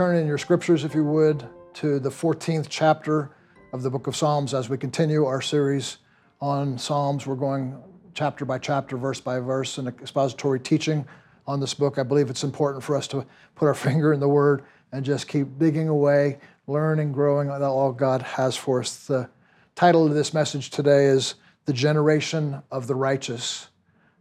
Turn in your scriptures, if you would, to the 14th chapter of the book of Psalms as we continue our series on Psalms. We're going chapter by chapter, verse by verse, in expository teaching on this book. I believe it's important for us to put our finger in the Word and just keep digging away, learning, growing on all God has for us. The title of this message today is The Generation of the Righteous.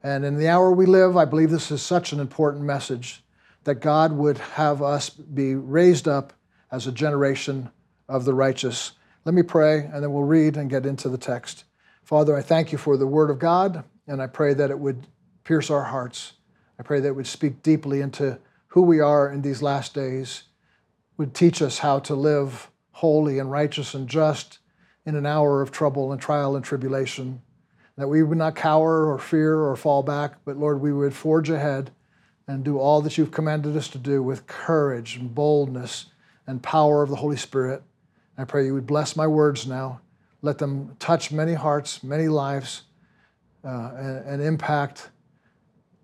And in the hour we live, I believe this is such an important message that God would have us be raised up as a generation of the righteous. Let me pray, and then we'll read and get into the text. Father, I thank you for the Word of God, and I pray that it would pierce our hearts. I pray that it would speak deeply into who we are in these last days, would teach us how to live holy and righteous and just in an hour of trouble and trial and tribulation. That we would not cower or fear or fall back, but Lord, we would forge ahead and do all that you've commanded us to do with courage and boldness and power of the Holy Spirit. I pray you would bless my words now. Let them touch many hearts, many lives, uh, and, and, impact,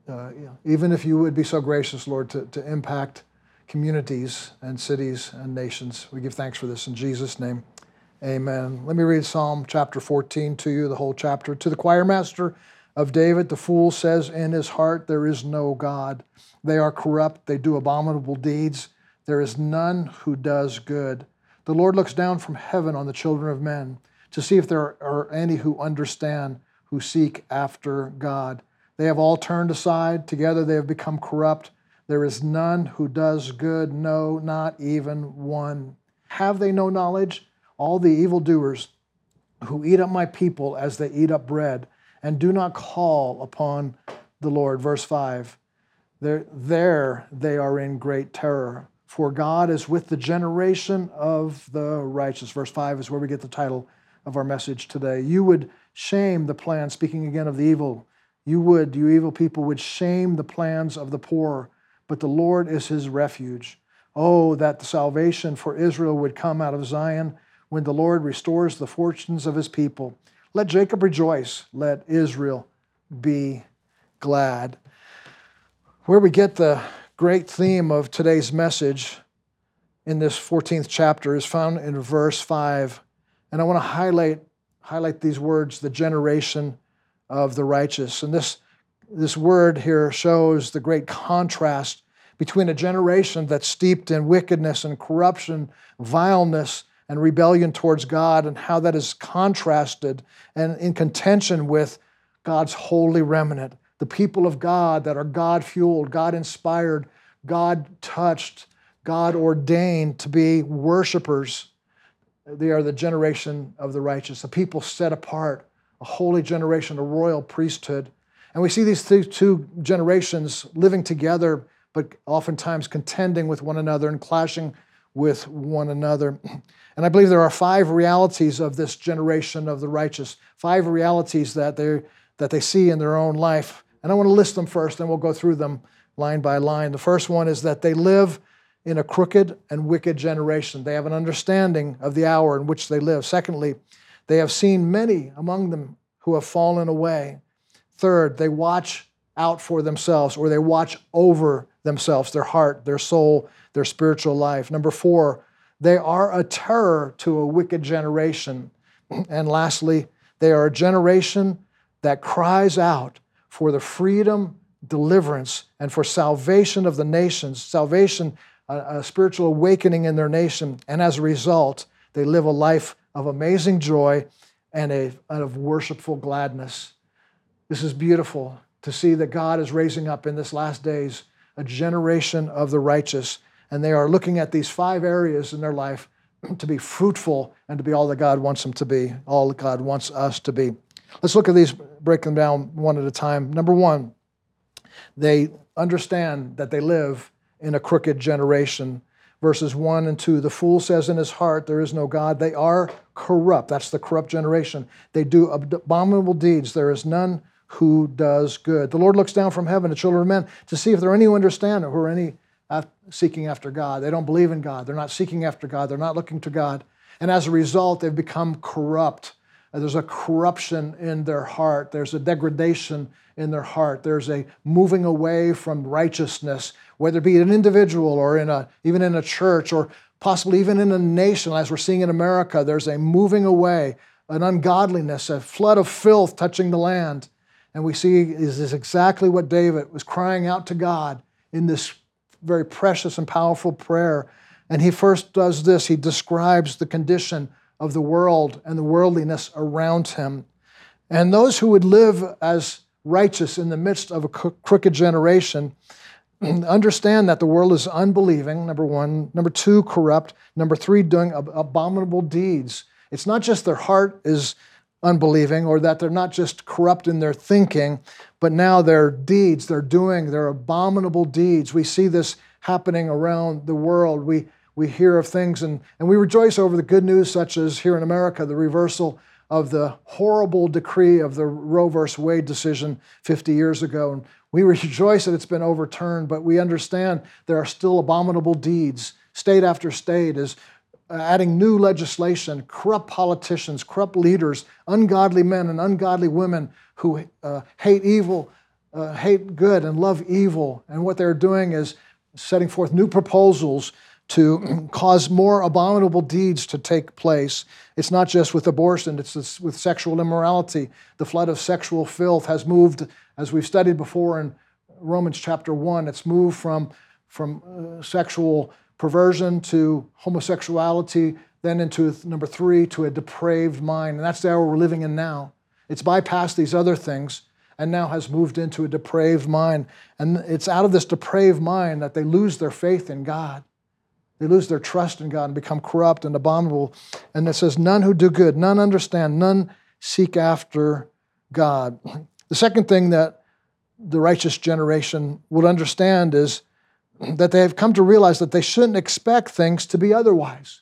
uh, even if you would be so gracious, Lord, to, to impact communities and cities and nations. We give thanks for this in Jesus' name. Amen. Let me read Psalm chapter 14 to you, the whole chapter. To the choir master, of David, the fool says in his heart, There is no God. They are corrupt, they do abominable deeds. There is none who does good. The Lord looks down from heaven on the children of men to see if there are any who understand, who seek after God. They have all turned aside. Together they have become corrupt. There is none who does good, no, not even one. Have they no knowledge? All the evildoers who eat up my people as they eat up bread and do not call upon the Lord. Verse 5 there, there they are in great terror, for God is with the generation of the righteous. Verse 5 is where we get the title of our message today. You would shame the plan, speaking again of the evil. You would, you evil people, would shame the plans of the poor, but the Lord is his refuge. Oh, that the salvation for Israel would come out of Zion when the Lord restores the fortunes of his people. Let Jacob rejoice, let Israel be glad. Where we get the great theme of today's message in this 14th chapter is found in verse 5. And I want to highlight, highlight these words the generation of the righteous. And this, this word here shows the great contrast between a generation that's steeped in wickedness and corruption, vileness, and rebellion towards God, and how that is contrasted and in contention with God's holy remnant, the people of God that are God fueled, God inspired, God touched, God ordained to be worshipers. They are the generation of the righteous, a people set apart, a holy generation, a royal priesthood. And we see these two generations living together, but oftentimes contending with one another and clashing with one another. And I believe there are five realities of this generation of the righteous, five realities that they that they see in their own life. And I want to list them first, and we'll go through them line by line. The first one is that they live in a crooked and wicked generation. They have an understanding of the hour in which they live. Secondly, they have seen many among them who have fallen away. Third, they watch out for themselves or they watch over themselves, their heart, their soul, their spiritual life. Number four, they are a terror to a wicked generation. And lastly, they are a generation that cries out for the freedom, deliverance, and for salvation of the nations, salvation, a, a spiritual awakening in their nation. And as a result, they live a life of amazing joy and, a, and of worshipful gladness. This is beautiful to see that God is raising up in this last days a generation of the righteous and they are looking at these five areas in their life to be fruitful and to be all that God wants them to be, all that God wants us to be. Let's look at these, break them down one at a time. Number one, they understand that they live in a crooked generation. Verses 1 and 2 The fool says in his heart, There is no God. They are corrupt. That's the corrupt generation. They do abominable deeds. There is none who does good. The Lord looks down from heaven to children of men to see if there are any who understand or who are any seeking after God. They don't believe in God. They're not seeking after God. They're not looking to God. And as a result, they've become corrupt. Uh, there's a corruption in their heart, there's a degradation in their heart, there's a moving away from righteousness, whether it be an individual or in a, even in a church or possibly even in a nation, as we're seeing in America, there's a moving away, an ungodliness, a flood of filth touching the land. And we see is exactly what David was crying out to God in this very precious and powerful prayer. And he first does this he describes the condition of the world and the worldliness around him. And those who would live as righteous in the midst of a crooked generation understand that the world is unbelieving, number one. Number two, corrupt. Number three, doing abominable deeds. It's not just their heart is unbelieving or that they're not just corrupt in their thinking, but now their deeds, they're doing their abominable deeds. We see this happening around the world. We, we hear of things and, and we rejoice over the good news, such as here in America, the reversal of the horrible decree of the Roe versus Wade decision 50 years ago. And we rejoice that it's been overturned, but we understand there are still abominable deeds. State after state is adding new legislation, corrupt politicians, corrupt leaders, ungodly men and ungodly women who uh, hate evil, uh, hate good, and love evil. And what they're doing is setting forth new proposals to cause more abominable deeds to take place. It's not just with abortion, it's with sexual immorality. The flood of sexual filth has moved, as we've studied before in Romans chapter 1, it's moved from, from uh, sexual perversion to homosexuality, then into number three, to a depraved mind. And that's the hour we're living in now. It's bypassed these other things and now has moved into a depraved mind. And it's out of this depraved mind that they lose their faith in God. They lose their trust in God and become corrupt and abominable. And it says, None who do good, none understand, none seek after God. The second thing that the righteous generation would understand is that they have come to realize that they shouldn't expect things to be otherwise.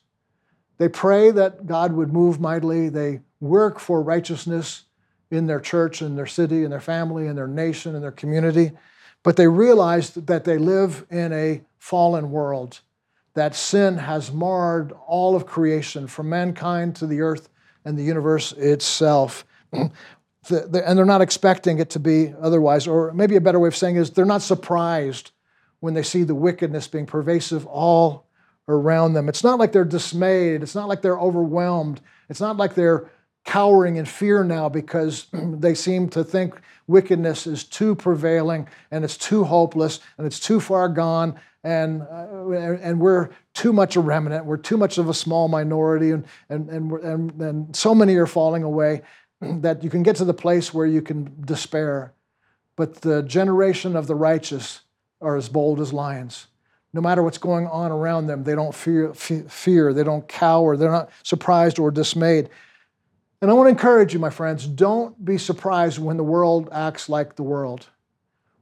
They pray that God would move mightily. They work for righteousness in their church, in their city, in their family, in their nation, in their community. But they realize that they live in a fallen world, that sin has marred all of creation, from mankind to the earth and the universe itself. and they're not expecting it to be otherwise. Or maybe a better way of saying is they're not surprised when they see the wickedness being pervasive all around them. It's not like they're dismayed. It's not like they're overwhelmed. It's not like they're cowering in fear now because they seem to think wickedness is too prevailing and it's too hopeless and it's too far gone and, uh, and we're too much a remnant. We're too much of a small minority and, and, and, and, and so many are falling away that you can get to the place where you can despair. But the generation of the righteous are as bold as lions. No matter what's going on around them, they don't fear, fear, they don't cower, they're not surprised or dismayed. And I want to encourage you, my friends, don't be surprised when the world acts like the world.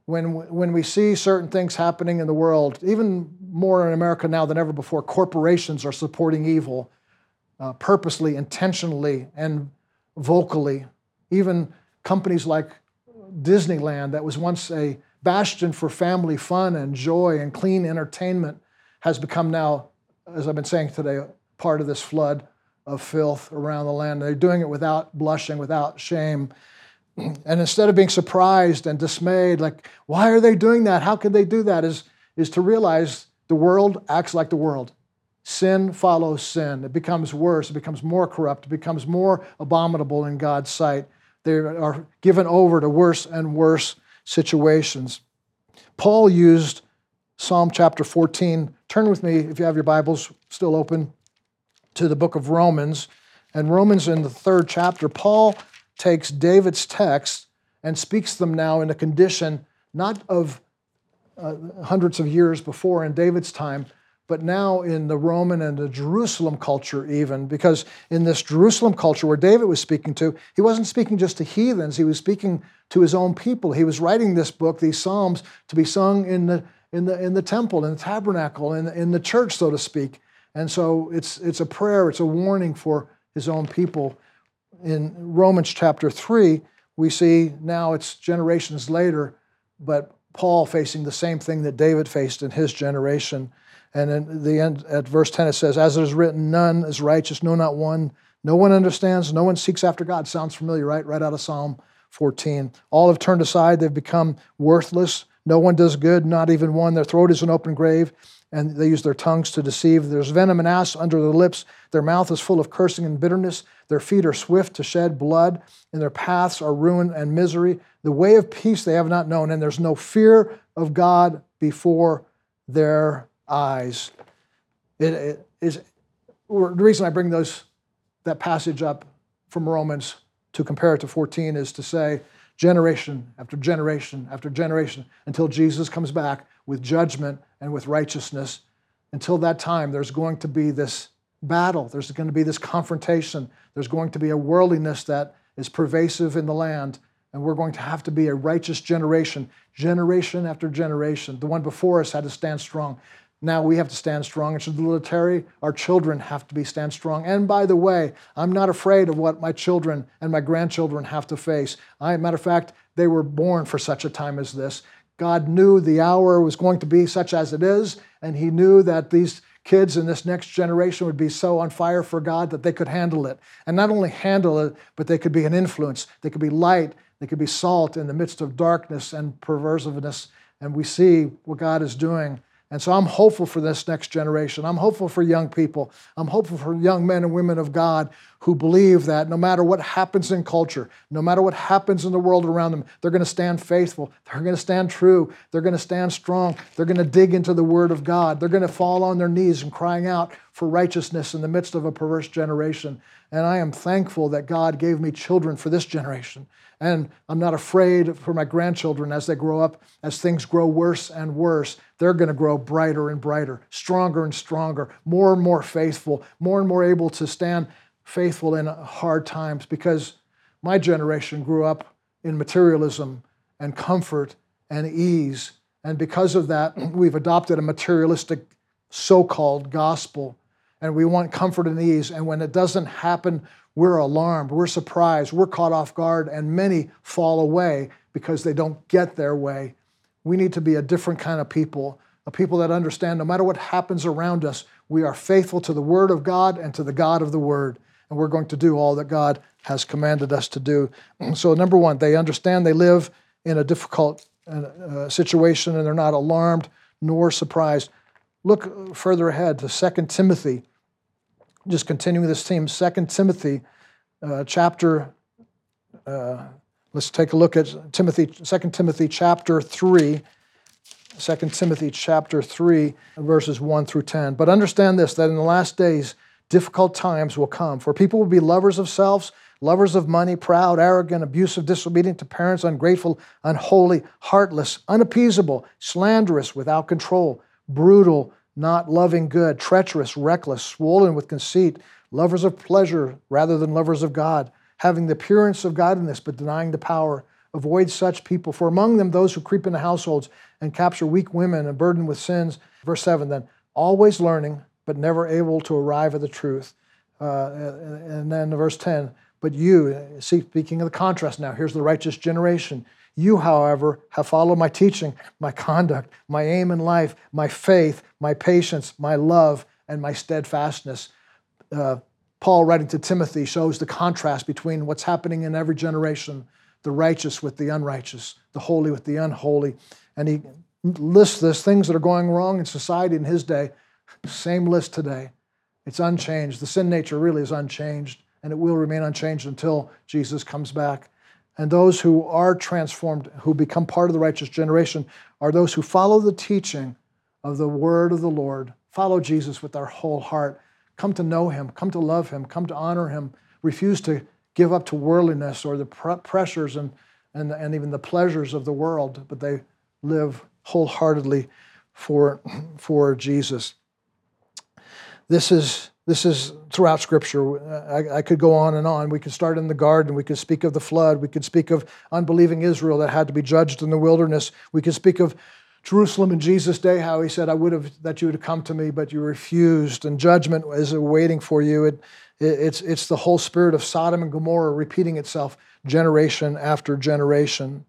When, when we see certain things happening in the world, even more in America now than ever before, corporations are supporting evil uh, purposely, intentionally, and vocally. Even companies like Disneyland, that was once a bastion for family fun and joy and clean entertainment has become now, as I've been saying today, part of this flood of filth around the land. They're doing it without blushing, without shame. And instead of being surprised and dismayed, like, why are they doing that? How can they do that? Is, is to realize the world acts like the world. Sin follows sin. It becomes worse. It becomes more corrupt. It becomes more abominable in God's sight. They are given over to worse and worse situations. Paul used Psalm chapter 14. Turn with me, if you have your Bibles still open, to the book of Romans. And Romans in the third chapter, Paul takes David's text and speaks them now in a condition not of uh, hundreds of years before in David's time, but now in the Roman and the Jerusalem culture, even, because in this Jerusalem culture where David was speaking to, he wasn't speaking just to heathens, he was speaking to his own people. He was writing this book, these Psalms, to be sung in the, in the, in the temple, in the tabernacle, in, in the church, so to speak. And so it's, it's a prayer, it's a warning for his own people. In Romans chapter 3, we see now it's generations later, but Paul facing the same thing that David faced in his generation. And in the end, at verse 10, it says, As it is written, none is righteous, no, not one. No one understands, no one seeks after God. Sounds familiar, right? Right out of Psalm 14. All have turned aside, they've become worthless. No one does good, not even one. Their throat is an open grave, and they use their tongues to deceive. There's venom and asp under their lips. Their mouth is full of cursing and bitterness. Their feet are swift to shed blood, and their paths are ruin and misery. The way of peace they have not known, and there's no fear of God before their eyes. It, it is the reason I bring those that passage up from Romans to compare it to 14 is to say generation after generation after generation until Jesus comes back with judgment and with righteousness. Until that time, there's going to be this battle, there's going to be this confrontation, there's going to be a worldliness that is pervasive in the land, and we're going to have to be a righteous generation, generation after generation. The one before us had to stand strong. Now we have to stand strong. And should the military, our children have to be stand strong. And by the way, I'm not afraid of what my children and my grandchildren have to face. I, matter of fact, they were born for such a time as this. God knew the hour was going to be such as it is, and He knew that these kids in this next generation would be so on fire for God that they could handle it. And not only handle it, but they could be an influence. They could be light. They could be salt in the midst of darkness and perversiveness. And we see what God is doing and so I'm hopeful for this next generation. I'm hopeful for young people. I'm hopeful for young men and women of God who believe that no matter what happens in culture, no matter what happens in the world around them, they're going to stand faithful. They're going to stand true. They're going to stand strong. They're going to dig into the Word of God. They're going to fall on their knees and crying out for righteousness in the midst of a perverse generation. And I am thankful that God gave me children for this generation. And I'm not afraid for my grandchildren as they grow up, as things grow worse and worse. They're going to grow brighter and brighter, stronger and stronger, more and more faithful, more and more able to stand faithful in hard times because my generation grew up in materialism and comfort and ease. And because of that, we've adopted a materialistic so called gospel. And we want comfort and ease. And when it doesn't happen we're alarmed, we're surprised, we're caught off guard, and many fall away because they don't get their way. We need to be a different kind of people, a people that understand no matter what happens around us, we are faithful to the Word of God and to the God of the Word. And we're going to do all that God has commanded us to do. So, number one, they understand they live in a difficult uh, situation and they're not alarmed nor surprised. Look further ahead to 2 Timothy just continuing this theme, 2 Timothy uh, chapter, uh, let's take a look at Timothy, 2 Timothy chapter 3. 2 Timothy chapter 3, verses 1 through 10. But understand this that in the last days, difficult times will come, for people will be lovers of selves, lovers of money, proud, arrogant, abusive, disobedient to parents, ungrateful, unholy, heartless, unappeasable, slanderous, without control, brutal not loving good, treacherous, reckless, swollen with conceit, lovers of pleasure rather than lovers of God, having the appearance of godliness but denying the power. Avoid such people, for among them those who creep into households and capture weak women and burden with sins. Verse 7 then, always learning, but never able to arrive at the truth. Uh, and then verse 10, but you, see, speaking of the contrast now, here's the righteous generation. You, however, have followed my teaching, my conduct, my aim in life, my faith, my patience, my love, and my steadfastness. Uh, Paul, writing to Timothy, shows the contrast between what's happening in every generation the righteous with the unrighteous, the holy with the unholy. And he lists this things that are going wrong in society in his day. Same list today. It's unchanged. The sin nature really is unchanged, and it will remain unchanged until Jesus comes back. And those who are transformed, who become part of the righteous generation, are those who follow the teaching of the word of the Lord, follow Jesus with our whole heart, come to know him, come to love him, come to honor him, refuse to give up to worldliness or the pressures and, and, and even the pleasures of the world, but they live wholeheartedly for, for Jesus. This is this is throughout Scripture. I, I, could go on and on. We could start in the garden. We could speak of the flood. We could speak of unbelieving Israel that had to be judged in the wilderness. We could speak of Jerusalem in Jesus' day, how he said, I would have that you would have come to me, but you refused, and judgment is waiting for you. It, it, it's, it's the whole spirit of Sodom and Gomorrah repeating itself generation after generation.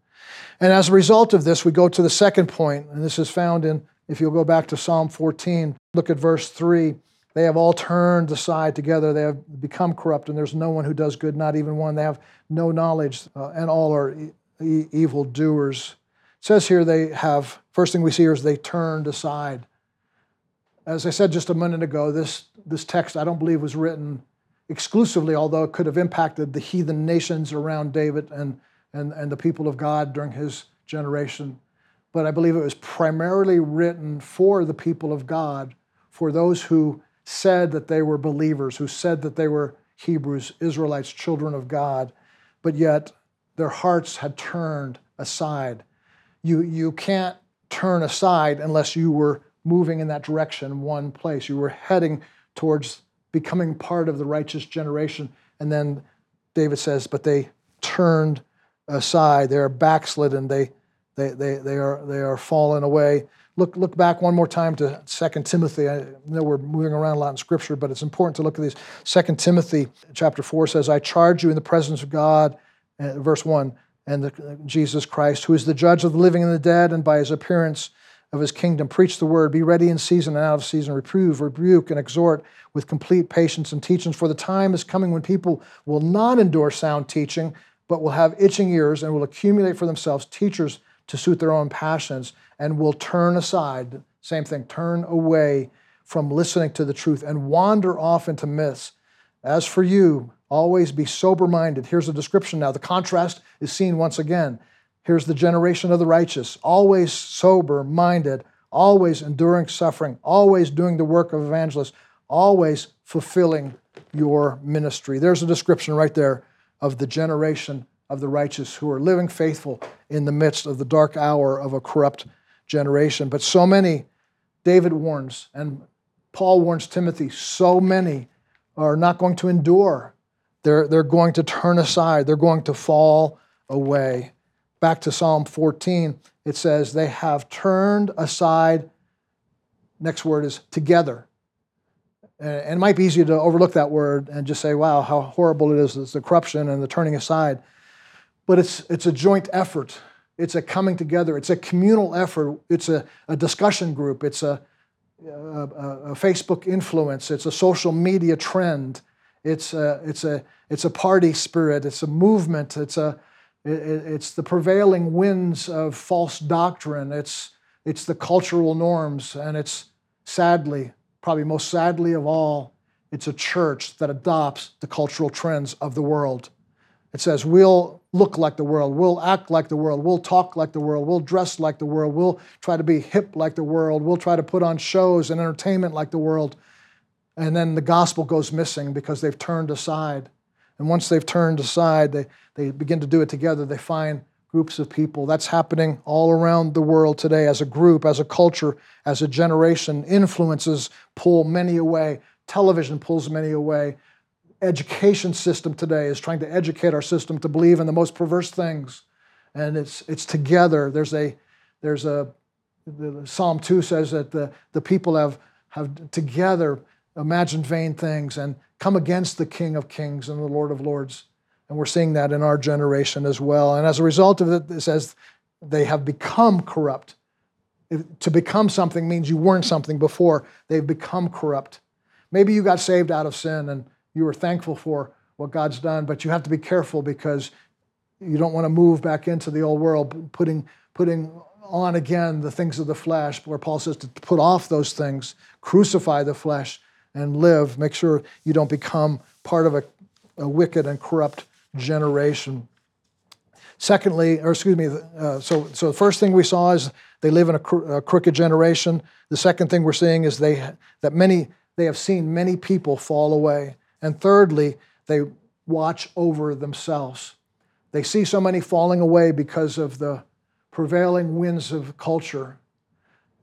And as a result of this, we go to the second point, and this is found in, if you'll go back to Psalm 14, look at verse 3. They have all turned aside together. They have become corrupt, and there's no one who does good, not even one. They have no knowledge, uh, and all are e- evil doers. Says here they have, first thing we see here is they turned aside. As I said just a minute ago, this, this text I don't believe was written exclusively, although it could have impacted the heathen nations around David and, and, and the people of God during his generation. But I believe it was primarily written for the people of God, for those who said that they were believers, who said that they were Hebrews, Israelites, children of God, but yet their hearts had turned aside. You, you can't turn aside unless you were moving in that direction, one place. You were heading towards becoming part of the righteous generation. And then David says, but they turned aside. They are backslidden. They, they, they, they, are, they are fallen away. Look, look back one more time to 2 Timothy. I know we're moving around a lot in Scripture, but it's important to look at these. 2 Timothy chapter 4 says, I charge you in the presence of God, uh, verse 1, and the, uh, Jesus Christ, who is the judge of the living and the dead, and by his appearance of his kingdom, preach the word, be ready in season and out of season, reprove, rebuke, and exhort with complete patience and teachings. For the time is coming when people will not endure sound teaching, but will have itching ears and will accumulate for themselves teachers to suit their own passions and will turn aside, same thing, turn away from listening to the truth and wander off into myths. As for you, always be sober minded. Here's a description now. The contrast is seen once again. Here's the generation of the righteous, always sober minded, always enduring suffering, always doing the work of evangelists, always fulfilling your ministry. There's a description right there of the generation of the righteous who are living faithful in the midst of the dark hour of a corrupt generation. But so many, David warns, and Paul warns Timothy, so many are not going to endure. They're, they're going to turn aside, they're going to fall away. Back to Psalm 14, it says, They have turned aside. Next word is together. And it might be easy to overlook that word and just say, wow, how horrible it is, it's the corruption and the turning aside. But it's, it's a joint effort. It's a coming together. It's a communal effort. It's a, a discussion group. It's a, a, a, Facebook influence. It's a social media trend. It's a, it's a, it's a party spirit. It's a movement. It's, a, it, it's the prevailing winds of false doctrine. It's, it's the cultural norms. And it's sadly, probably most sadly of all, it's a church that adopts the cultural trends of the world. It says, we'll look like the world, we'll act like the world, we'll talk like the world, we'll dress like the world, we'll try to be hip like the world, we'll try to put on shows and entertainment like the world. And then the gospel goes missing because they've turned aside. And once they've turned aside, they, they begin to do it together. They find groups of people. That's happening all around the world today as a group, as a culture, as a generation. Influences pull many away, television pulls many away education system today is trying to educate our system to believe in the most perverse things. And it's, it's together. There's a, there's a, Psalm 2 says that the, the people have, have together imagined vain things and come against the King of Kings and the Lord of Lords. And we're seeing that in our generation as well. And as a result of it, it says they have become corrupt. To become something means you weren't something before. They've become corrupt. Maybe you got saved out of sin and you are thankful for what God's done, but you have to be careful because you don't want to move back into the old world, putting, putting on again the things of the flesh, where Paul says to put off those things, crucify the flesh, and live. Make sure you don't become part of a, a wicked and corrupt generation. Secondly, or excuse me, uh, so, so the first thing we saw is they live in a, cro- a crooked generation. The second thing we're seeing is they, that many, they have seen many people fall away. And thirdly, they watch over themselves. They see so many falling away because of the prevailing winds of culture.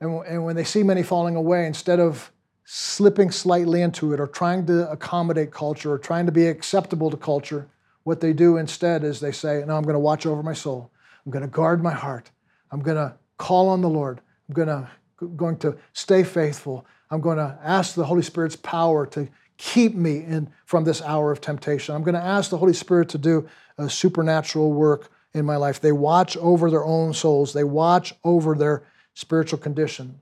And, and when they see many falling away, instead of slipping slightly into it or trying to accommodate culture or trying to be acceptable to culture, what they do instead is they say, No, I'm going to watch over my soul. I'm going to guard my heart. I'm going to call on the Lord. I'm going to, going to stay faithful. I'm going to ask the Holy Spirit's power to keep me in, from this hour of temptation. I'm going to ask the Holy Spirit to do a supernatural work in my life. They watch over their own souls, they watch over their spiritual condition.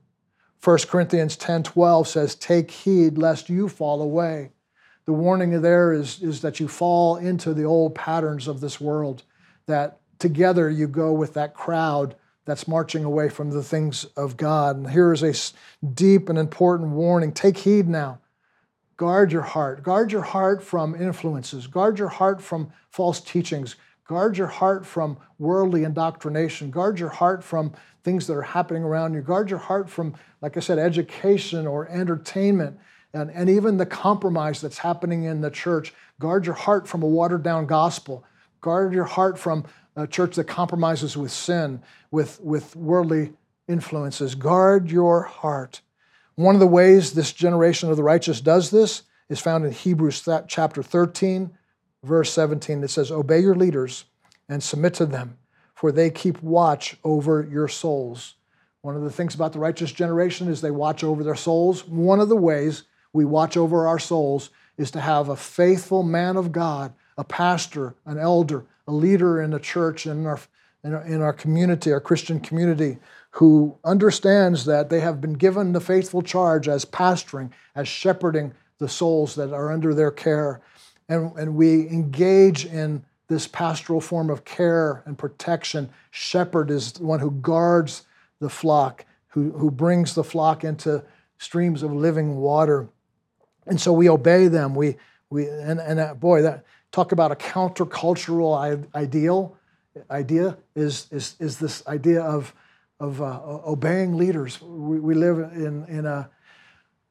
1 Corinthians 10 12 says, Take heed lest you fall away. The warning there is, is that you fall into the old patterns of this world, that together you go with that crowd that's marching away from the things of God. And here is a deep and important warning take heed now. Guard your heart. Guard your heart from influences. Guard your heart from false teachings. Guard your heart from worldly indoctrination. Guard your heart from things that are happening around you. Guard your heart from, like I said, education or entertainment and, and even the compromise that's happening in the church. Guard your heart from a watered down gospel. Guard your heart from a church that compromises with sin, with, with worldly influences. Guard your heart. One of the ways this generation of the righteous does this is found in Hebrews chapter 13, verse 17. It says, Obey your leaders and submit to them, for they keep watch over your souls. One of the things about the righteous generation is they watch over their souls. One of the ways we watch over our souls is to have a faithful man of God, a pastor, an elder, a leader in the church and in our, in our, community, our Christian community, who understands that they have been given the faithful charge as pastoring, as shepherding the souls that are under their care. And, and we engage in this pastoral form of care and protection. Shepherd is the one who guards the flock, who, who brings the flock into streams of living water. And so we obey them. We, we, and, and uh, boy, that talk about a countercultural ideal idea is, is, is this idea of, of uh, obeying leaders. We, we live in, in a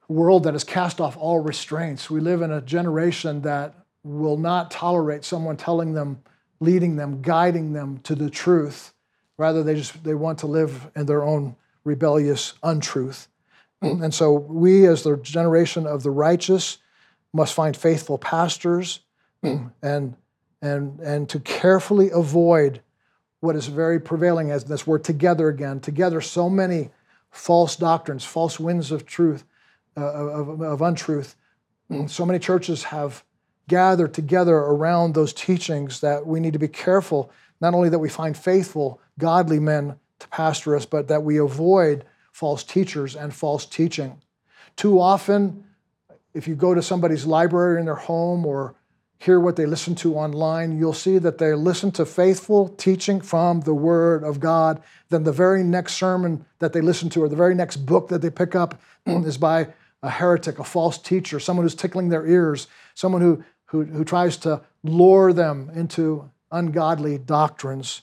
world that has cast off all restraints. We live in a generation that will not tolerate someone telling them, leading them, guiding them to the truth. Rather, they just they want to live in their own rebellious untruth. And so we, as the generation of the righteous, must find faithful pastors and, and, and to carefully avoid what is very prevailing as this word together again. Together, so many false doctrines, false winds of truth, uh, of, of untruth. So many churches have gathered together around those teachings that we need to be careful, not only that we find faithful, godly men to pastor us, but that we avoid false teachers and false teaching. Too often, if you go to somebody's library in their home or hear what they listen to online, you'll see that they listen to faithful teaching from the Word of God. Then the very next sermon that they listen to, or the very next book that they pick up, is by a heretic, a false teacher, someone who's tickling their ears, someone who, who, who tries to lure them into ungodly doctrines.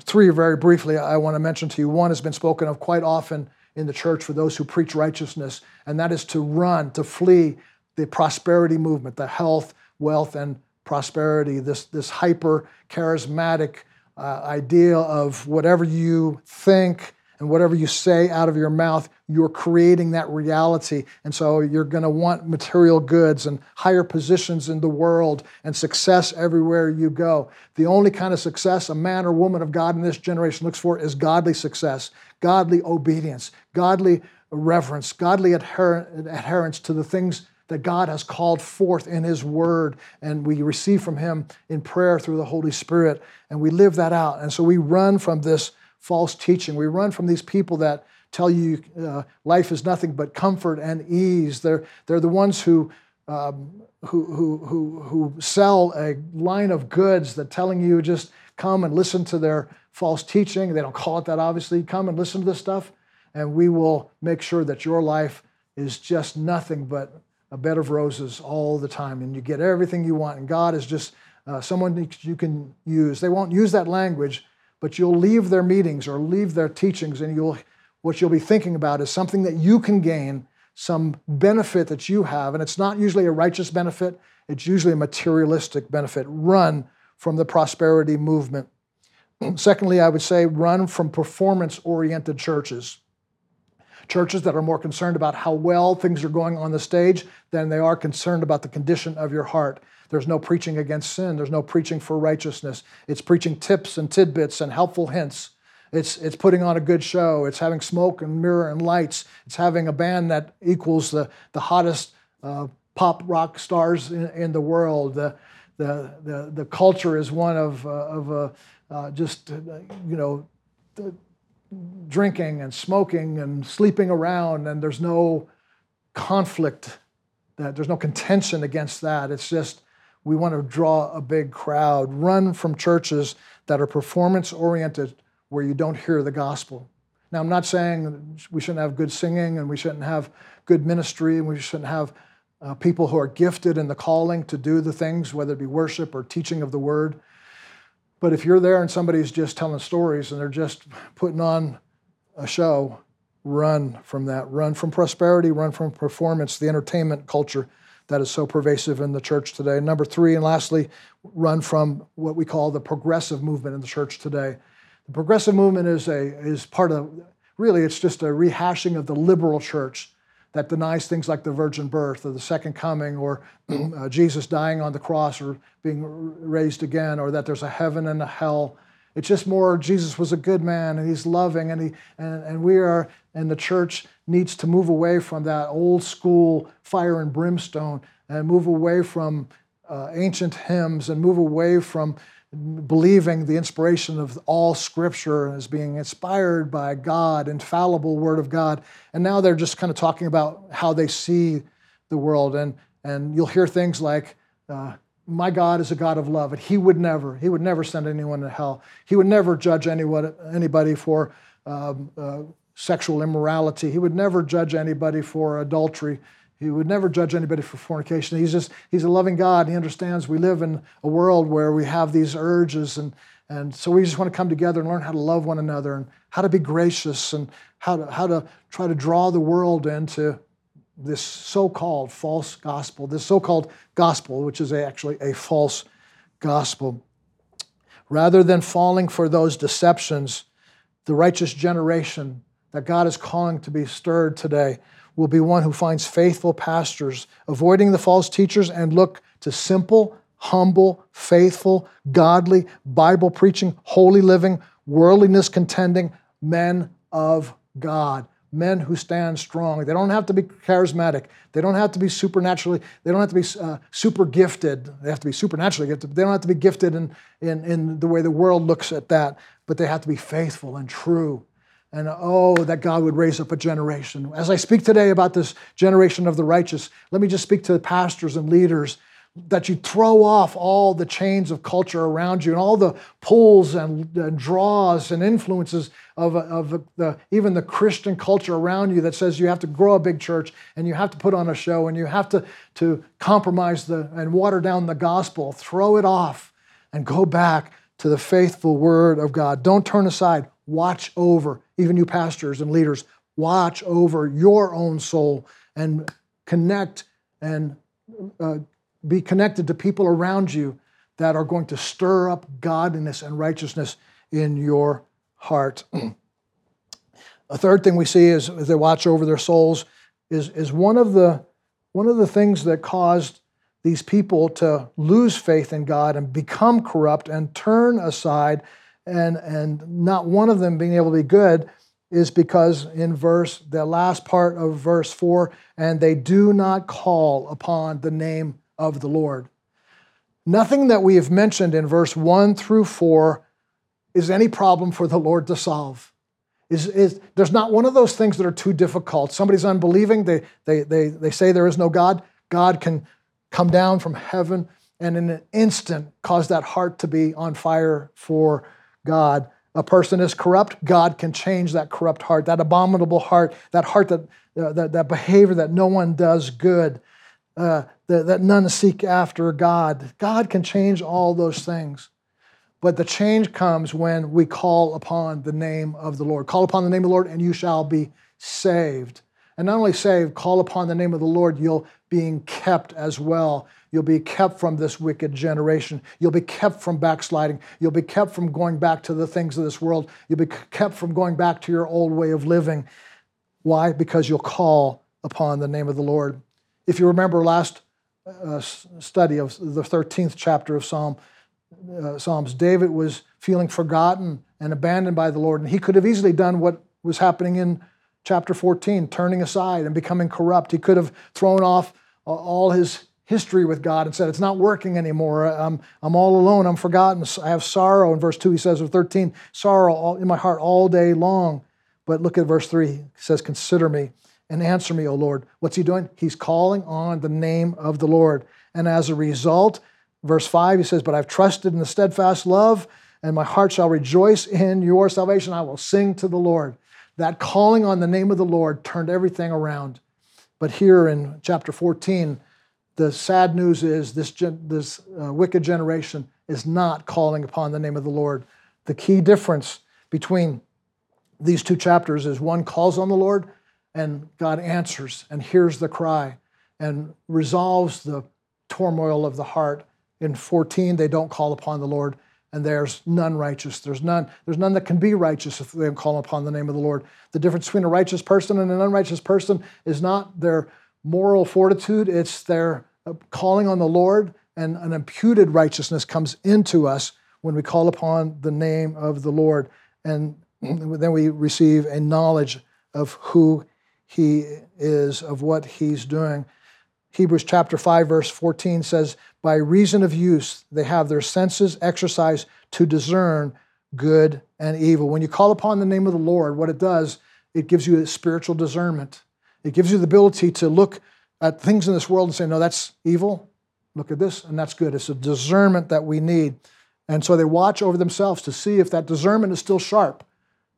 Three, very briefly, I want to mention to you. One has been spoken of quite often in the church for those who preach righteousness, and that is to run, to flee the prosperity movement, the health, wealth, and prosperity, this, this hyper charismatic uh, idea of whatever you think and whatever you say out of your mouth, you're creating that reality. And so you're going to want material goods and higher positions in the world and success everywhere you go. The only kind of success a man or woman of God in this generation looks for is godly success, godly obedience, godly reverence, godly adherence to the things that God has called forth in His Word, and we receive from Him in prayer through the Holy Spirit, and we live that out. And so we run from this false teaching. We run from these people that tell you uh, life is nothing but comfort and ease. They're, they're the ones who, um, who, who, who, who sell a line of goods that telling you just come and listen to their false teaching. They don't call it that, obviously. Come and listen to this stuff, and we will make sure that your life is just nothing but a bed of roses all the time, and you get everything you want. And God is just uh, someone you can use. They won't use that language, but you'll leave their meetings or leave their teachings, and you'll what you'll be thinking about is something that you can gain, some benefit that you have, and it's not usually a righteous benefit. It's usually a materialistic benefit. Run from the prosperity movement. Secondly, I would say run from performance oriented churches churches that are more concerned about how well things are going on the stage than they are concerned about the condition of your heart. There's no preaching against sin, there's no preaching for righteousness. It's preaching tips and tidbits and helpful hints. It's, it's putting on a good show. It's having smoke and mirror and lights. It's having a band that equals the, the hottest uh, pop rock stars in, in the world. The, the, the, the culture is one of, uh, of uh, uh just, uh, you know, drinking and smoking and sleeping around, and there's no conflict, that there's no contention against that. It's just we want to draw a big crowd. Run from churches that are performance oriented where you don't hear the gospel. Now, I'm not saying we shouldn't have good singing and we shouldn't have good ministry and we shouldn't have uh, people who are gifted in the calling to do the things, whether it be worship or teaching of the word. But if you're there and somebody's just telling stories and they're just putting on a show, run from that. Run from prosperity, run from performance, the entertainment culture that is so pervasive in the church today. Number three, and lastly, run from what we call the progressive movement in the church today. The progressive movement is a is part of really it's just a rehashing of the liberal church that denies things like the virgin birth or the second coming or uh, Jesus dying on the cross or being raised again or that there's a heaven and a hell. It's just more Jesus was a good man and he's loving and he and, and we are and the church needs to move away from that old school fire and brimstone and move away from uh, ancient hymns and move away from believing the inspiration of all scripture as being inspired by God, infallible word of God. And now they're just kind of talking about how they see the world. And, and you'll hear things like, uh, my God is a God of love, and He would never, He would never send anyone to hell. He would never judge anyone, anybody for um, uh, sexual immorality. He would never judge anybody for adultery. He would never judge anybody for fornication. He's just, he's a loving God. He understands we live in a world where we have these urges. And, and so we just want to come together and learn how to love one another and how to be gracious and how to, how to try to draw the world into this so called false gospel, this so called gospel, which is actually a false gospel. Rather than falling for those deceptions, the righteous generation that God is calling to be stirred today will be one who finds faithful pastors, avoiding the false teachers, and look to simple, humble, faithful, godly, Bible preaching, holy living, worldliness contending men of God. Men who stand strong. They don't have to be charismatic. They don't have to be supernaturally, they don't have to be uh, super gifted. They have to be supernaturally gifted. They don't have to be gifted in, in, in the way the world looks at that, but they have to be faithful and true and oh, that God would raise up a generation. As I speak today about this generation of the righteous, let me just speak to the pastors and leaders that you throw off all the chains of culture around you and all the pulls and, and draws and influences of, of the, even the Christian culture around you that says you have to grow a big church and you have to put on a show and you have to, to compromise the, and water down the gospel. Throw it off and go back to the faithful word of God. Don't turn aside watch over, even you pastors and leaders, watch over your own soul and connect and uh, be connected to people around you that are going to stir up godliness and righteousness in your heart. A third thing we see is as they watch over their souls is, is one, of the, one of the things that caused these people to lose faith in God and become corrupt and turn aside and, and not one of them being able to be good is because in verse the last part of verse 4 and they do not call upon the name of the lord. Nothing that we have mentioned in verse 1 through 4 is any problem for the lord to solve. Is, is there's not one of those things that are too difficult. Somebody's unbelieving. They, they, they, they say there is no god. God can come down from heaven and in an instant cause that heart to be on fire for God. A person is corrupt, God can change that corrupt heart, that abominable heart, that heart that, uh, that, that behavior that no one does good, uh, that, that none seek after God. God can change all those things. But the change comes when we call upon the name of the Lord. Call upon the name of the Lord, and you shall be saved. And not only saved, call upon the name of the Lord, you'll being kept as well. You'll be kept from this wicked generation. You'll be kept from backsliding. You'll be kept from going back to the things of this world. You'll be kept from going back to your old way of living. Why? Because you'll call upon the name of the Lord. If you remember last uh, study of the 13th chapter of Psalm, uh, Psalms, David was feeling forgotten and abandoned by the Lord, and he could have easily done what was happening in chapter 14, turning aside and becoming corrupt. He could have thrown off all his history with God and said, It's not working anymore. I'm, I'm all alone. I'm forgotten. I have sorrow. In verse 2, he says, or 13, sorrow all, in my heart all day long. But look at verse 3. He says, Consider me and answer me, O Lord. What's he doing? He's calling on the name of the Lord. And as a result, verse 5, he says, But I've trusted in the steadfast love, and my heart shall rejoice in your salvation. I will sing to the Lord. That calling on the name of the Lord turned everything around. But here in chapter 14, the sad news is this, this uh, wicked generation is not calling upon the name of the Lord. The key difference between these two chapters is one calls on the Lord, and God answers and hears the cry and resolves the turmoil of the heart. In 14, they don't call upon the Lord, and there's none righteous. There's none, there's none that can be righteous if they don't call upon the name of the Lord. The difference between a righteous person and an unrighteous person is not their moral fortitude, it's their uh, calling on the Lord, and an imputed righteousness comes into us when we call upon the name of the Lord. And then we receive a knowledge of who he is, of what he's doing. Hebrews chapter 5, verse 14 says, By reason of use, they have their senses exercised to discern good and evil. When you call upon the name of the Lord, what it does, it gives you a spiritual discernment. It gives you the ability to look at things in this world and say, No, that's evil. Look at this, and that's good. It's a discernment that we need. And so they watch over themselves to see if that discernment is still sharp,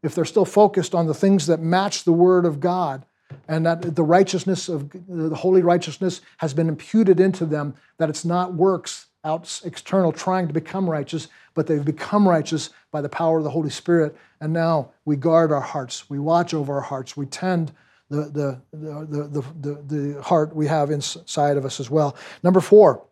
if they're still focused on the things that match the Word of God and that the righteousness of the holy righteousness has been imputed into them, that it's not works out external trying to become righteous, but they've become righteous by the power of the Holy Spirit. And now we guard our hearts, we watch over our hearts, we tend the, the, the, the, the, the heart we have inside of us as well. Number four,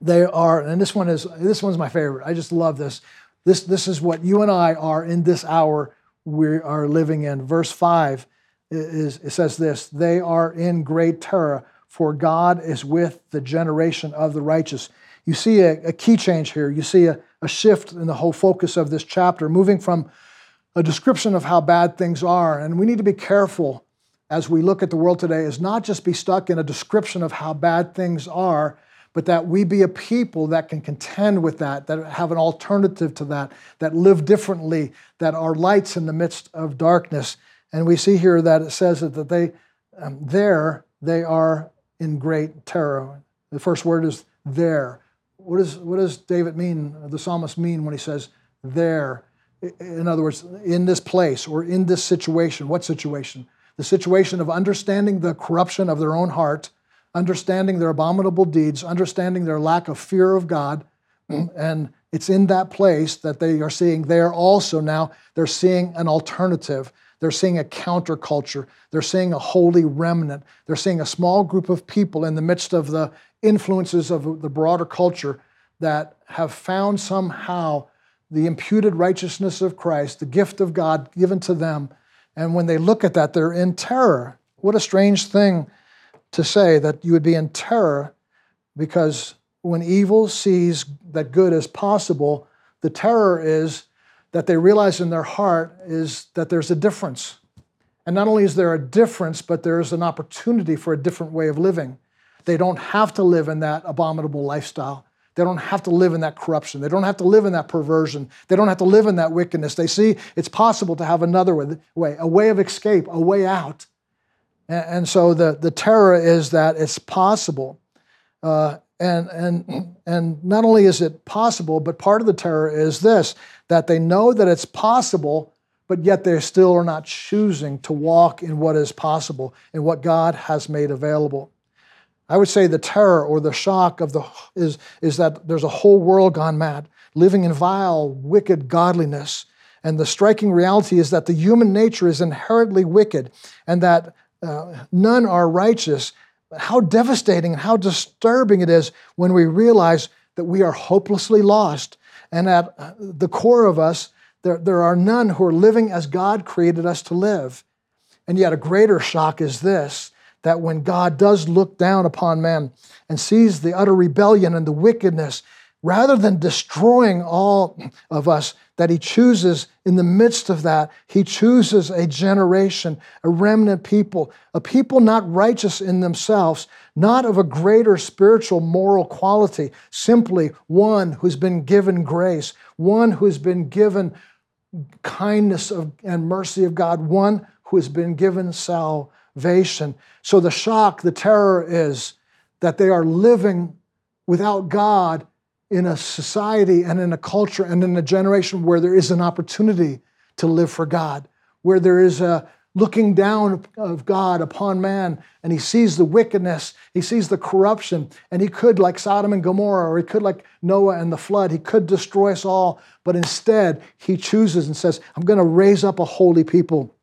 they are, and this one is this one's my favorite. I just love this. This, this is what you and I are in this hour we are living in. Verse 5 is, it says this they are in great terror, for God is with the generation of the righteous. You see a, a key change here. You see a, a shift in the whole focus of this chapter, moving from a description of how bad things are. And we need to be careful as we look at the world today, is not just be stuck in a description of how bad things are, but that we be a people that can contend with that, that have an alternative to that, that live differently, that are lights in the midst of darkness. And we see here that it says that they, um, there, they are in great terror. The first word is there. What, is, what does David mean, the psalmist mean when he says there? In other words, in this place or in this situation. What situation? The situation of understanding the corruption of their own heart, understanding their abominable deeds, understanding their lack of fear of God. And it's in that place that they are seeing there also now, they're seeing an alternative. They're seeing a counterculture. They're seeing a holy remnant. They're seeing a small group of people in the midst of the influences of the broader culture that have found somehow the imputed righteousness of Christ, the gift of God given to them. And when they look at that, they're in terror. What a strange thing to say that you would be in terror because when evil sees that good is possible, the terror is that they realize in their heart is that there's a difference. And not only is there a difference, but there's an opportunity for a different way of living. They don't have to live in that abominable lifestyle. They don't have to live in that corruption. They don't have to live in that perversion. They don't have to live in that wickedness. They see it's possible to have another way, a way of escape, a way out. And, so the, the terror is that it's possible. Uh, and, and, and not only is it possible, but part of the terror is this that they know that it's possible, but yet they still are not choosing to walk in what is possible, in what God has made available. I would say the terror or the shock of the is, is that there's a whole world gone mad, living in vile, wicked godliness. And the striking reality is that the human nature is inherently wicked and that uh, none are righteous. How devastating and how disturbing it is when we realize that we are hopelessly lost and at uh, the core of us, there, there are none who are living as God created us to live. And yet, a greater shock is this that when God does look down upon man and sees the utter rebellion and the wickedness, rather than destroying all of us, that he chooses in the midst of that, he chooses a generation, a remnant people, a people not righteous in themselves, not of a greater spiritual moral quality, simply one who's been given grace, one who's been given kindness of, and mercy of God, one who has been given salvation. So the shock, the terror is that they are living without God in a society and in a culture and in a generation where there is an opportunity to live for God, where there is a looking down of God upon man and he sees the wickedness, he sees the corruption, and he could, like Sodom and Gomorrah, or he could, like Noah and the flood, he could destroy us all, but instead he chooses and says, I'm going to raise up a holy people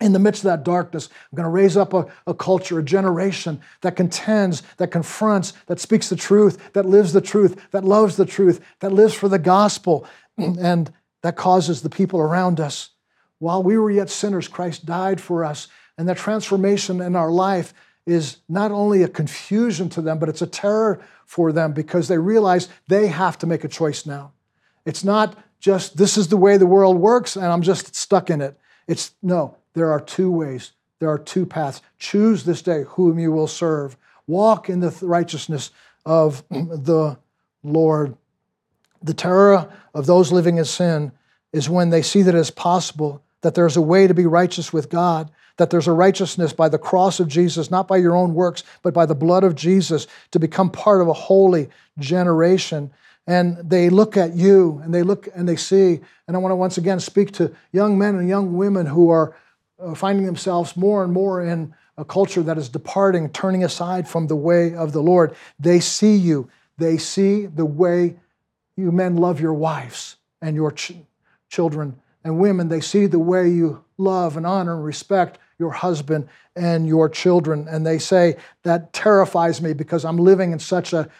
in the midst of that darkness, I'm going to raise up a, a, culture, a generation that contends, that confronts, that speaks the truth, that lives the truth, that loves the truth, that lives for the gospel, and that causes the people around us. While we were yet sinners, Christ died for us. And that transformation in our life is not only a confusion to them, but it's a terror for them because they realize they have to make a choice now. It's not just this is the way the world works and I'm just stuck in it. It's no, there are two ways, there are two paths. Choose this day whom you will serve. Walk in the righteousness of the Lord. The terror of those living in sin is when they see that it is possible that there's a way to be righteous with God, that there's a righteousness by the cross of Jesus, not by your own works, but by the blood of Jesus, to become part of a holy generation. And they look at you and they look and they see. And I want to once again speak to young men and young women who are Uh, finding themselves more and more in a culture that is departing, turning aside from the way of the Lord. They see you. They see the way you men love your wives and your ch- children and women. They see the way you love and honor and respect your husband and your children. And they say, That terrifies me because I'm living in such a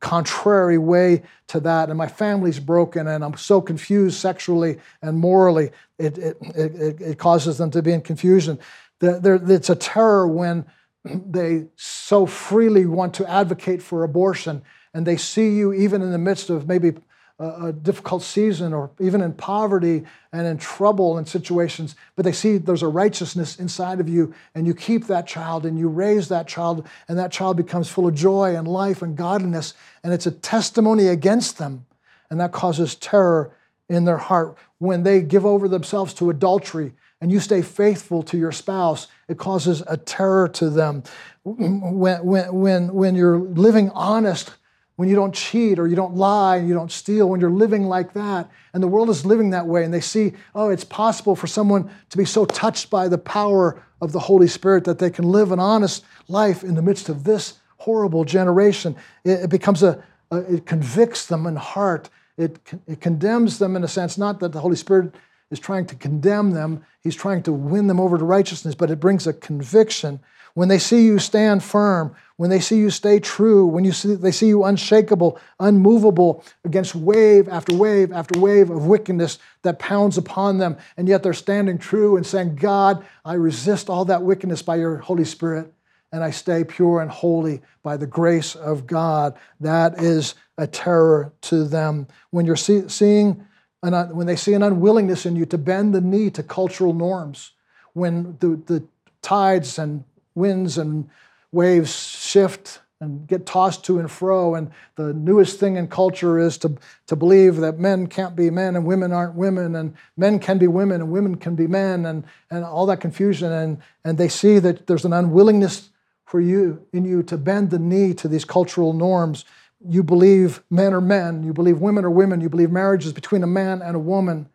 contrary way to that, and my family's broken, and I'm so confused sexually and morally. It, it, it, it causes them to be in confusion. It's a terror when they so freely want to advocate for abortion, and they see you even in the midst of maybe a, difficult season or even in poverty and in trouble and situations, but they see there's a righteousness inside of you, and you keep that child and you raise that child, and that child becomes full of joy and life and godliness, and it's a testimony against them, and that causes terror in their heart. When they give over themselves to adultery and you stay faithful to your spouse, it causes a terror to them. When, when, when, when you're living honest when you don't cheat or you don't lie and you don't steal, when you're living like that, and the world is living that way, and they see, oh, it's possible for someone to be so touched by the power of the Holy Spirit that they can live an honest life in the midst of this horrible generation. It, it becomes a, a, it convicts them in heart. It, it condemns them in a sense, not that the Holy Spirit is trying to condemn them, He's trying to win them over to righteousness, but it brings a conviction. When they see you stand firm, when they see you stay true, when you see, they see you unshakable, unmovable against wave after wave after wave of wickedness that pounds upon them, and yet they're standing true and saying, God, I resist all that wickedness by your Holy Spirit, and I stay pure and holy by the grace of God. That is a terror to them. When you're see, seeing, an, when they see an unwillingness in you to bend the knee to cultural norms, when the, the tides and winds and waves shift and get tossed to and fro. And the newest thing in culture is to, to believe that men can't be men and women aren't women, and men can be women and women can be men, and, and all that confusion. And, and they see that there's an unwillingness for you in you to bend the knee to these cultural norms. You believe men are men, you believe women are women, you believe marriage is between a man and a woman.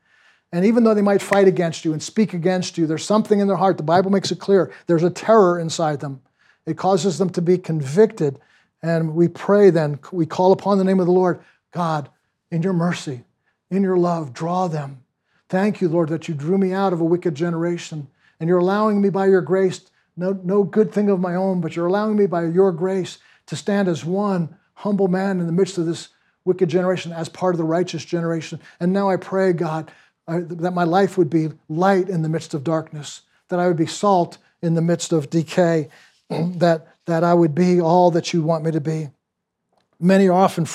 And even though they might fight against you and speak against you, there's something in their heart. The Bible makes it clear. There's a terror inside them it causes them to be convicted. And we pray then, we call upon the name of the Lord God, in your mercy, in your love, draw them. Thank you, Lord, that you drew me out of a wicked generation. And you're allowing me by your grace, no, no good thing of my own, but you're allowing me by your grace to stand as one humble man in the midst of this wicked generation, as part of the righteous generation. And now I pray, God, that my life would be light in the midst of darkness, that I would be salt in the midst of decay, that, that I would be all that you want me to be. Many are often,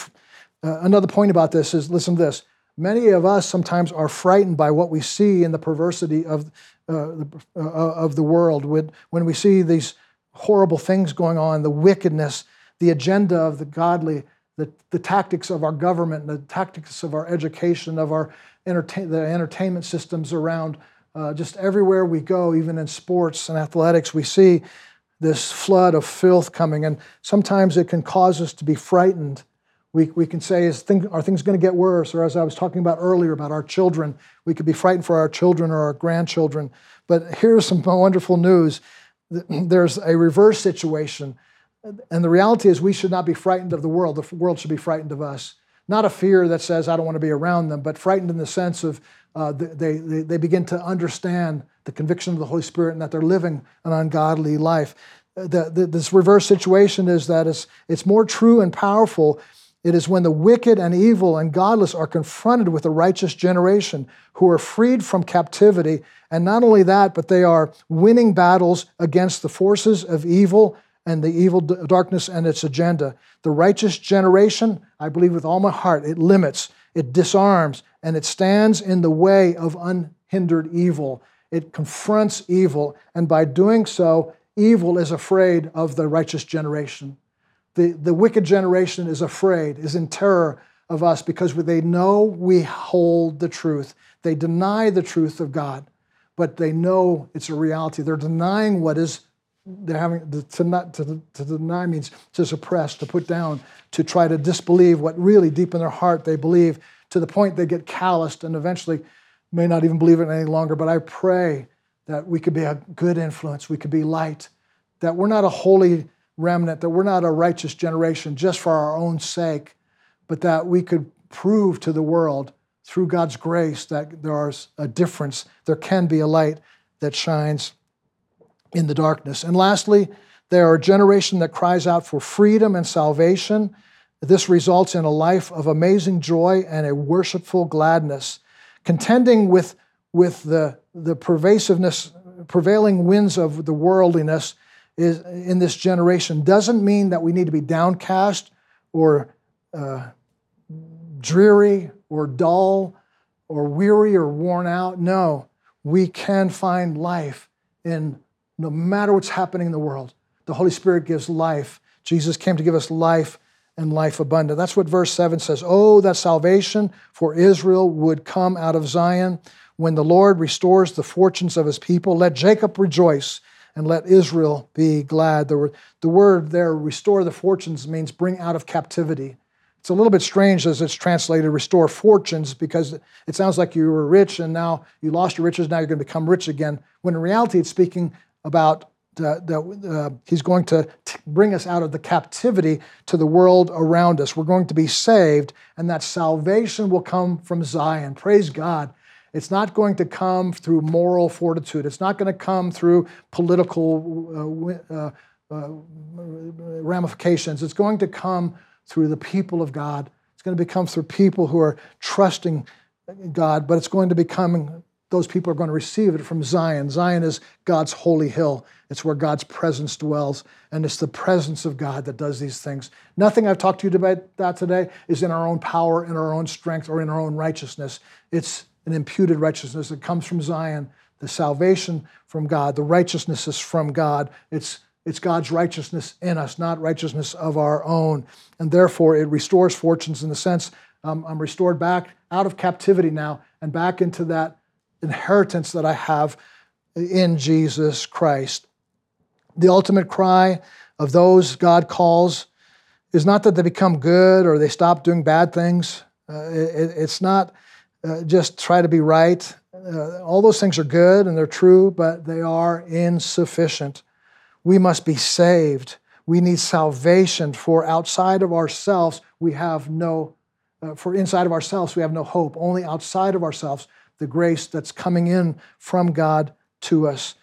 uh, another point about this is listen to this. many of us sometimes are frightened by what we see in the perversity of, uh, the, uh, of the world. When we see these horrible things going on, the wickedness, the agenda of the godly, the, the tactics of our government, the tactics of our education, of our entertain, the entertainment systems around uh, just everywhere we go, even in sports and athletics, we see this flood of filth coming. And sometimes it can cause us to be frightened. We, we can say, is thing, are things going to get worse? Or as I was talking about earlier about our children, we could be frightened for our children or our grandchildren. But here's some wonderful news there's a reverse situation. And the reality is, we should not be frightened of the world. The world should be frightened of us. Not a fear that says, I don't want to be around them, but frightened in the sense of uh, they, they, they begin to understand the conviction of the Holy Spirit and that they're living an ungodly life. Uh, the, the, this reverse situation is that it's, it's more true and powerful. It is when the wicked and evil and godless are confronted with a righteous generation who are freed from captivity. And not only that, but they are winning battles against the forces of evil and the evil darkness and its agenda. The righteous generation, I believe with all my heart, it limits, it disarms, and it stands in the way of unhindered evil. It confronts evil, and by doing so, evil is afraid of the righteous generation. The, the wicked generation is afraid, is in terror of us because they know we hold the truth. They deny the truth of God, but they know it's a reality. They're denying what is they're having to, not, to, to deny means to suppress, to put down, to try to disbelieve what really deep in their heart they believe, to the point they get calloused and eventually may not even believe it any longer. But I pray that we could be a good influence, we could be light, that we're not a holy remnant, that we're not a righteous generation just for our own sake, but that we could prove to the world through God's grace that there's a difference, there can be a light that shines in the darkness. And lastly, they are a generation that cries out for freedom and salvation. This results in a life of amazing joy and a worshipful gladness. Contending with, with the, the pervasiveness, prevailing winds of the worldliness is, in this generation doesn't mean that we need to be downcast or uh, dreary or dull or weary or worn out. No, we can find life in no matter what's happening in the world. The Holy Spirit gives life. Jesus came to give us life and life abundant. That's what verse 7 says. Oh, that salvation for Israel would come out of Zion. When the Lord restores the fortunes of his people, let Jacob rejoice and let Israel be glad. The, the word there, restore the fortunes, means bring out of captivity. It's a little bit strange as it's translated restore fortunes because it sounds like you were rich and now you lost your riches, now you're going to become rich again. When in reality, it's speaking about uh, that uh, he's going to t- bring us out of the captivity to the world around us. We're going to be saved, and that salvation will come from Zion. Praise God. It's not going to come through moral fortitude. It's not going to come through political uh, uh, uh, ramifications. It's going to come through the people of God. It's going to become through people who are trusting God, but it's going to be coming those people are going to receive it from Zion. Zion is God's holy hill. It's where God's presence dwells, and it's the presence of God that does these things. Nothing I've talked to you about that today is in our own power, in our own strength, or in our own righteousness. It's an imputed righteousness that comes from Zion, the salvation from God, the righteousness is from God. It's it's God's righteousness in us, not righteousness of our own. And therefore, it restores fortunes in the sense um, I'm restored back out of captivity now and back into that inheritance that I have in Jesus Christ. The ultimate cry of those God calls is not that they become good or they stop doing bad things. Uh, it, it's not uh, just try to be right. Uh, all those things are good and they're true, but they are insufficient. We must be saved. We need salvation, for outside of ourselves, we have no, uh, for inside of ourselves, we have no hope. Only outside of ourselves the grace that's coming in from God to us.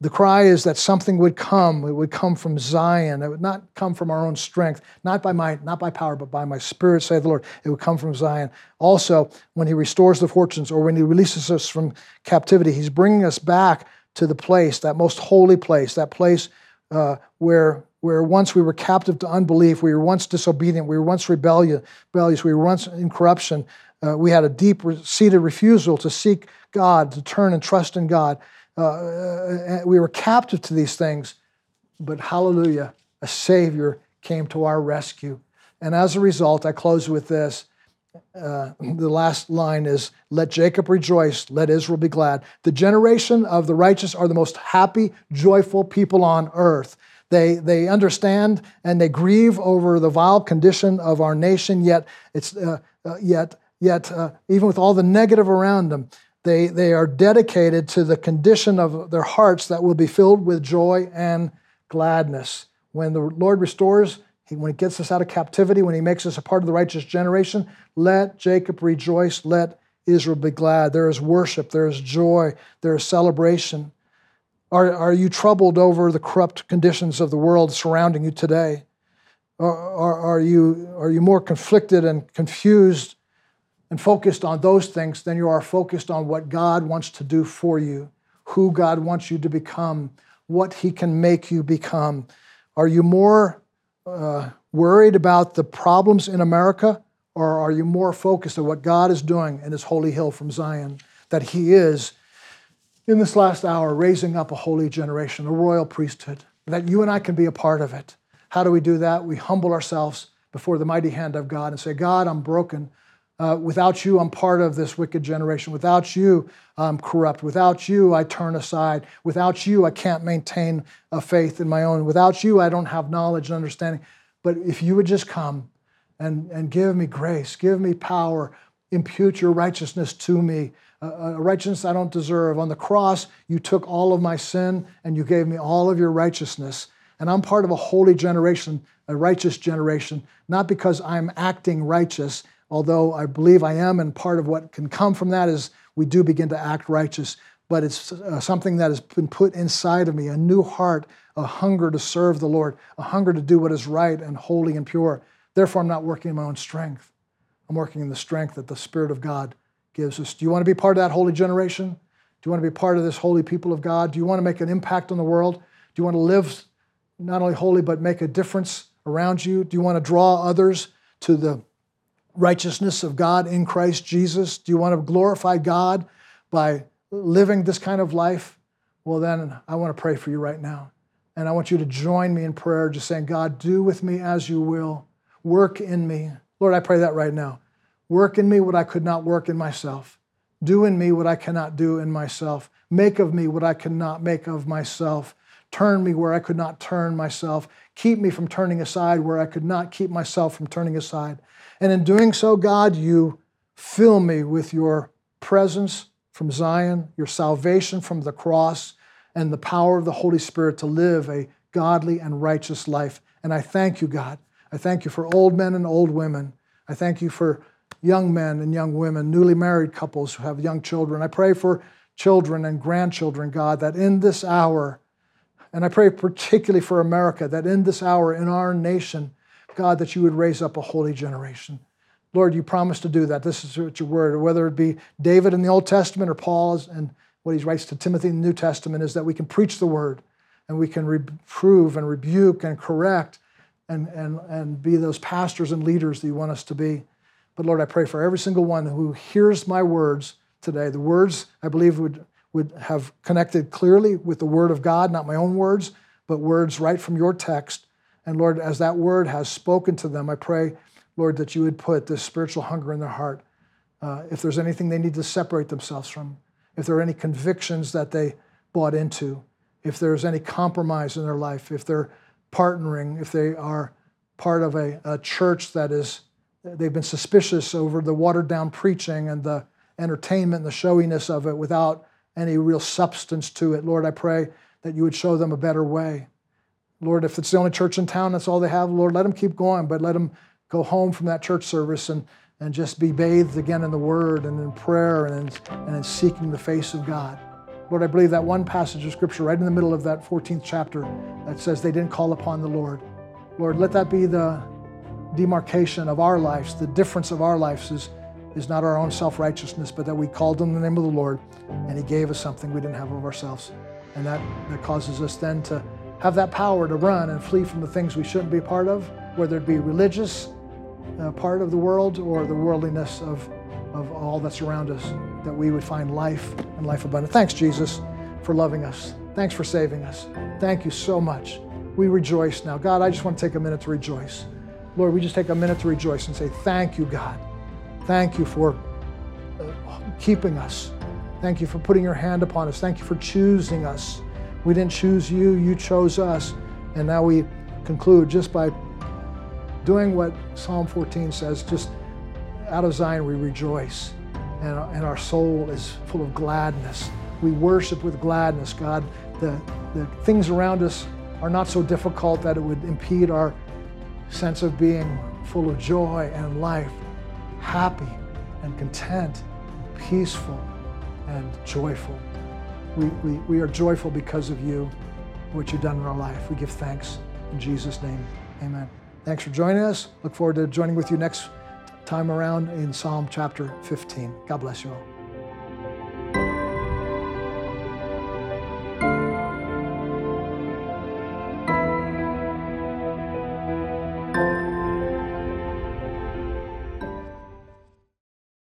The cry is that something would come. It would come from Zion. It would not come from our own strength, not by my, not by power, but by my spirit, say the Lord. It would come from Zion. Also, when He restores the fortunes or when He releases us from captivity, He's bringing us back to the place, that most holy place, that place uh, where where once we were captive to unbelief, we were once disobedient, we were once rebellious we were once in corruption, Uh, we had a deep seated refusal to seek God, to turn and trust in God. Uh, uh, we were captive to these things, but hallelujah, a Savior came to our rescue. And as a result, I close with this. Uh, the last line is let jacob rejoice let israel be glad the generation of the righteous are the most happy joyful people on earth they, they understand and they grieve over the vile condition of our nation yet it's uh, uh, yet yet uh, even with all the negative around them they, they are dedicated to the condition of their hearts that will be filled with joy and gladness when the lord restores he, when he gets us out of captivity, when he makes us a part of the righteous generation, let Jacob rejoice, let Israel be glad. There is worship, there is joy, there is celebration. Are, are you troubled over the corrupt conditions of the world surrounding you today? Are, are, are, you, are you more conflicted and confused and focused on those things than you are focused on what God wants to do for you, who God wants you to become, what He can make you become? Are you more uh, worried about the problems in America, or are you more focused on what God is doing in His holy hill from Zion? That He is, in this last hour, raising up a holy generation, a royal priesthood, that you and I can be a part of it. How do we do that? We humble ourselves before the mighty hand of God and say, God, I'm broken. Uh, without you, I'm part of this wicked generation. Without you, I'm corrupt. Without you, I turn aside. Without you, I can't maintain a faith in my own. Without you, I don't have knowledge and understanding. But if you would just come and, and give me grace, give me power, impute your righteousness to me, a righteousness I don't deserve. On the cross, you took all of my sin and you gave me all of your righteousness. And I'm part of a holy generation, a righteous generation, not because I'm acting righteous, although I believe I am, and part of what can come from that is we do begin to act righteous. But it's uh, something that has been put inside of me a new heart, a hunger to serve the Lord, a hunger to do what is right and holy and pure. Therefore, I'm not working in my own strength. I'm working in the strength that the Spirit of God gives us. Do you want to be part of that holy generation? Do you want to be part of this holy people of God? Do you want to make an impact on the world? Do you want to live not only holy, but make a difference around you? Do you want to draw others to the righteousness of God in Christ Jesus? Do you want to glorify God by living this kind of life? Well, then I want to pray for you right now. And I want you to join me in prayer, just saying, God, do with me as you will. Work in me. Lord, I pray that right now. Work in me what I could not work in myself. Do in me what I cannot do in myself. Make of me what I cannot make of myself. Turn me where I could not turn myself. Keep me from turning aside where I could not keep myself from turning aside. And in doing so, God, you fill me with your presence from Zion, your salvation from the cross, and the power of the Holy Spirit to live a godly and righteous life. And I thank you, God. I thank you for old men and old women. I thank you for young men and young women, newly married couples who have young children. I pray for children and grandchildren, God, that in this hour, and I pray particularly for America, that in this hour in our nation, God, that you would raise up a holy generation. Lord, you promised to do that. This is what your word, whether it be David in the Old Testament or Paul and what he writes to Timothy in the New Testament, is that we can preach the word and we can reprove and rebuke and correct and, and, and be those pastors and leaders that you want us to be. But Lord, I pray for every single one who hears my words today. The words I believe would, would have connected clearly with the word of God, not my own words, but words right from your text and Lord, as that word has spoken to them, I pray, Lord, that you would put this spiritual hunger in their heart. Uh, if there's anything they need to separate themselves from, if there are any convictions that they bought into, if there's any compromise in their life, if they're partnering, if they are part of a, a church that is, they've been suspicious over the watered down preaching and the entertainment and the showiness of it without any real substance to it. Lord, I pray that you would show them a better way. Lord, if it's the only church in town, that's all they have, Lord, let them keep going, but let them go home from that church service and, and just be bathed again in the Word and in prayer and in, and in seeking the face of God. Lord, I believe that one passage of Scripture right in the middle of that 14th chapter that says they didn't call upon the Lord. Lord, let that be the demarcation of our lives. The difference of our lives is, is not our own self righteousness, but that we called on the name of the Lord and He gave us something we didn't have of ourselves. And that, that causes us then to have that power to run and flee from the things we shouldn't be part of, whether it be religious uh, part of the world or the worldliness of of all that's around us, that we would find life and life abundant. Thanks, Jesus, for loving us. Thanks for saving us. Thank you so much. We rejoice now. God, I just want to take a minute to rejoice. Lord, we just take a minute to rejoice and say, Thank you, God. Thank you for uh, keeping us. Thank you for putting your hand upon us. Thank you for choosing us. We didn't choose you, you chose us. And now we conclude just by doing what Psalm 14 says, just out of Zion we rejoice, and, and our soul is full of gladness. We worship with gladness, God. The, the things around us are not so difficult that it would impede our sense of being full of joy and life, happy and content, peaceful and joyful. We, we, we are joyful because of you, what you've done in our life. We give thanks in Jesus' name. Amen. Thanks for joining us. Look forward to joining with you next time around in Psalm chapter 15. God bless you all.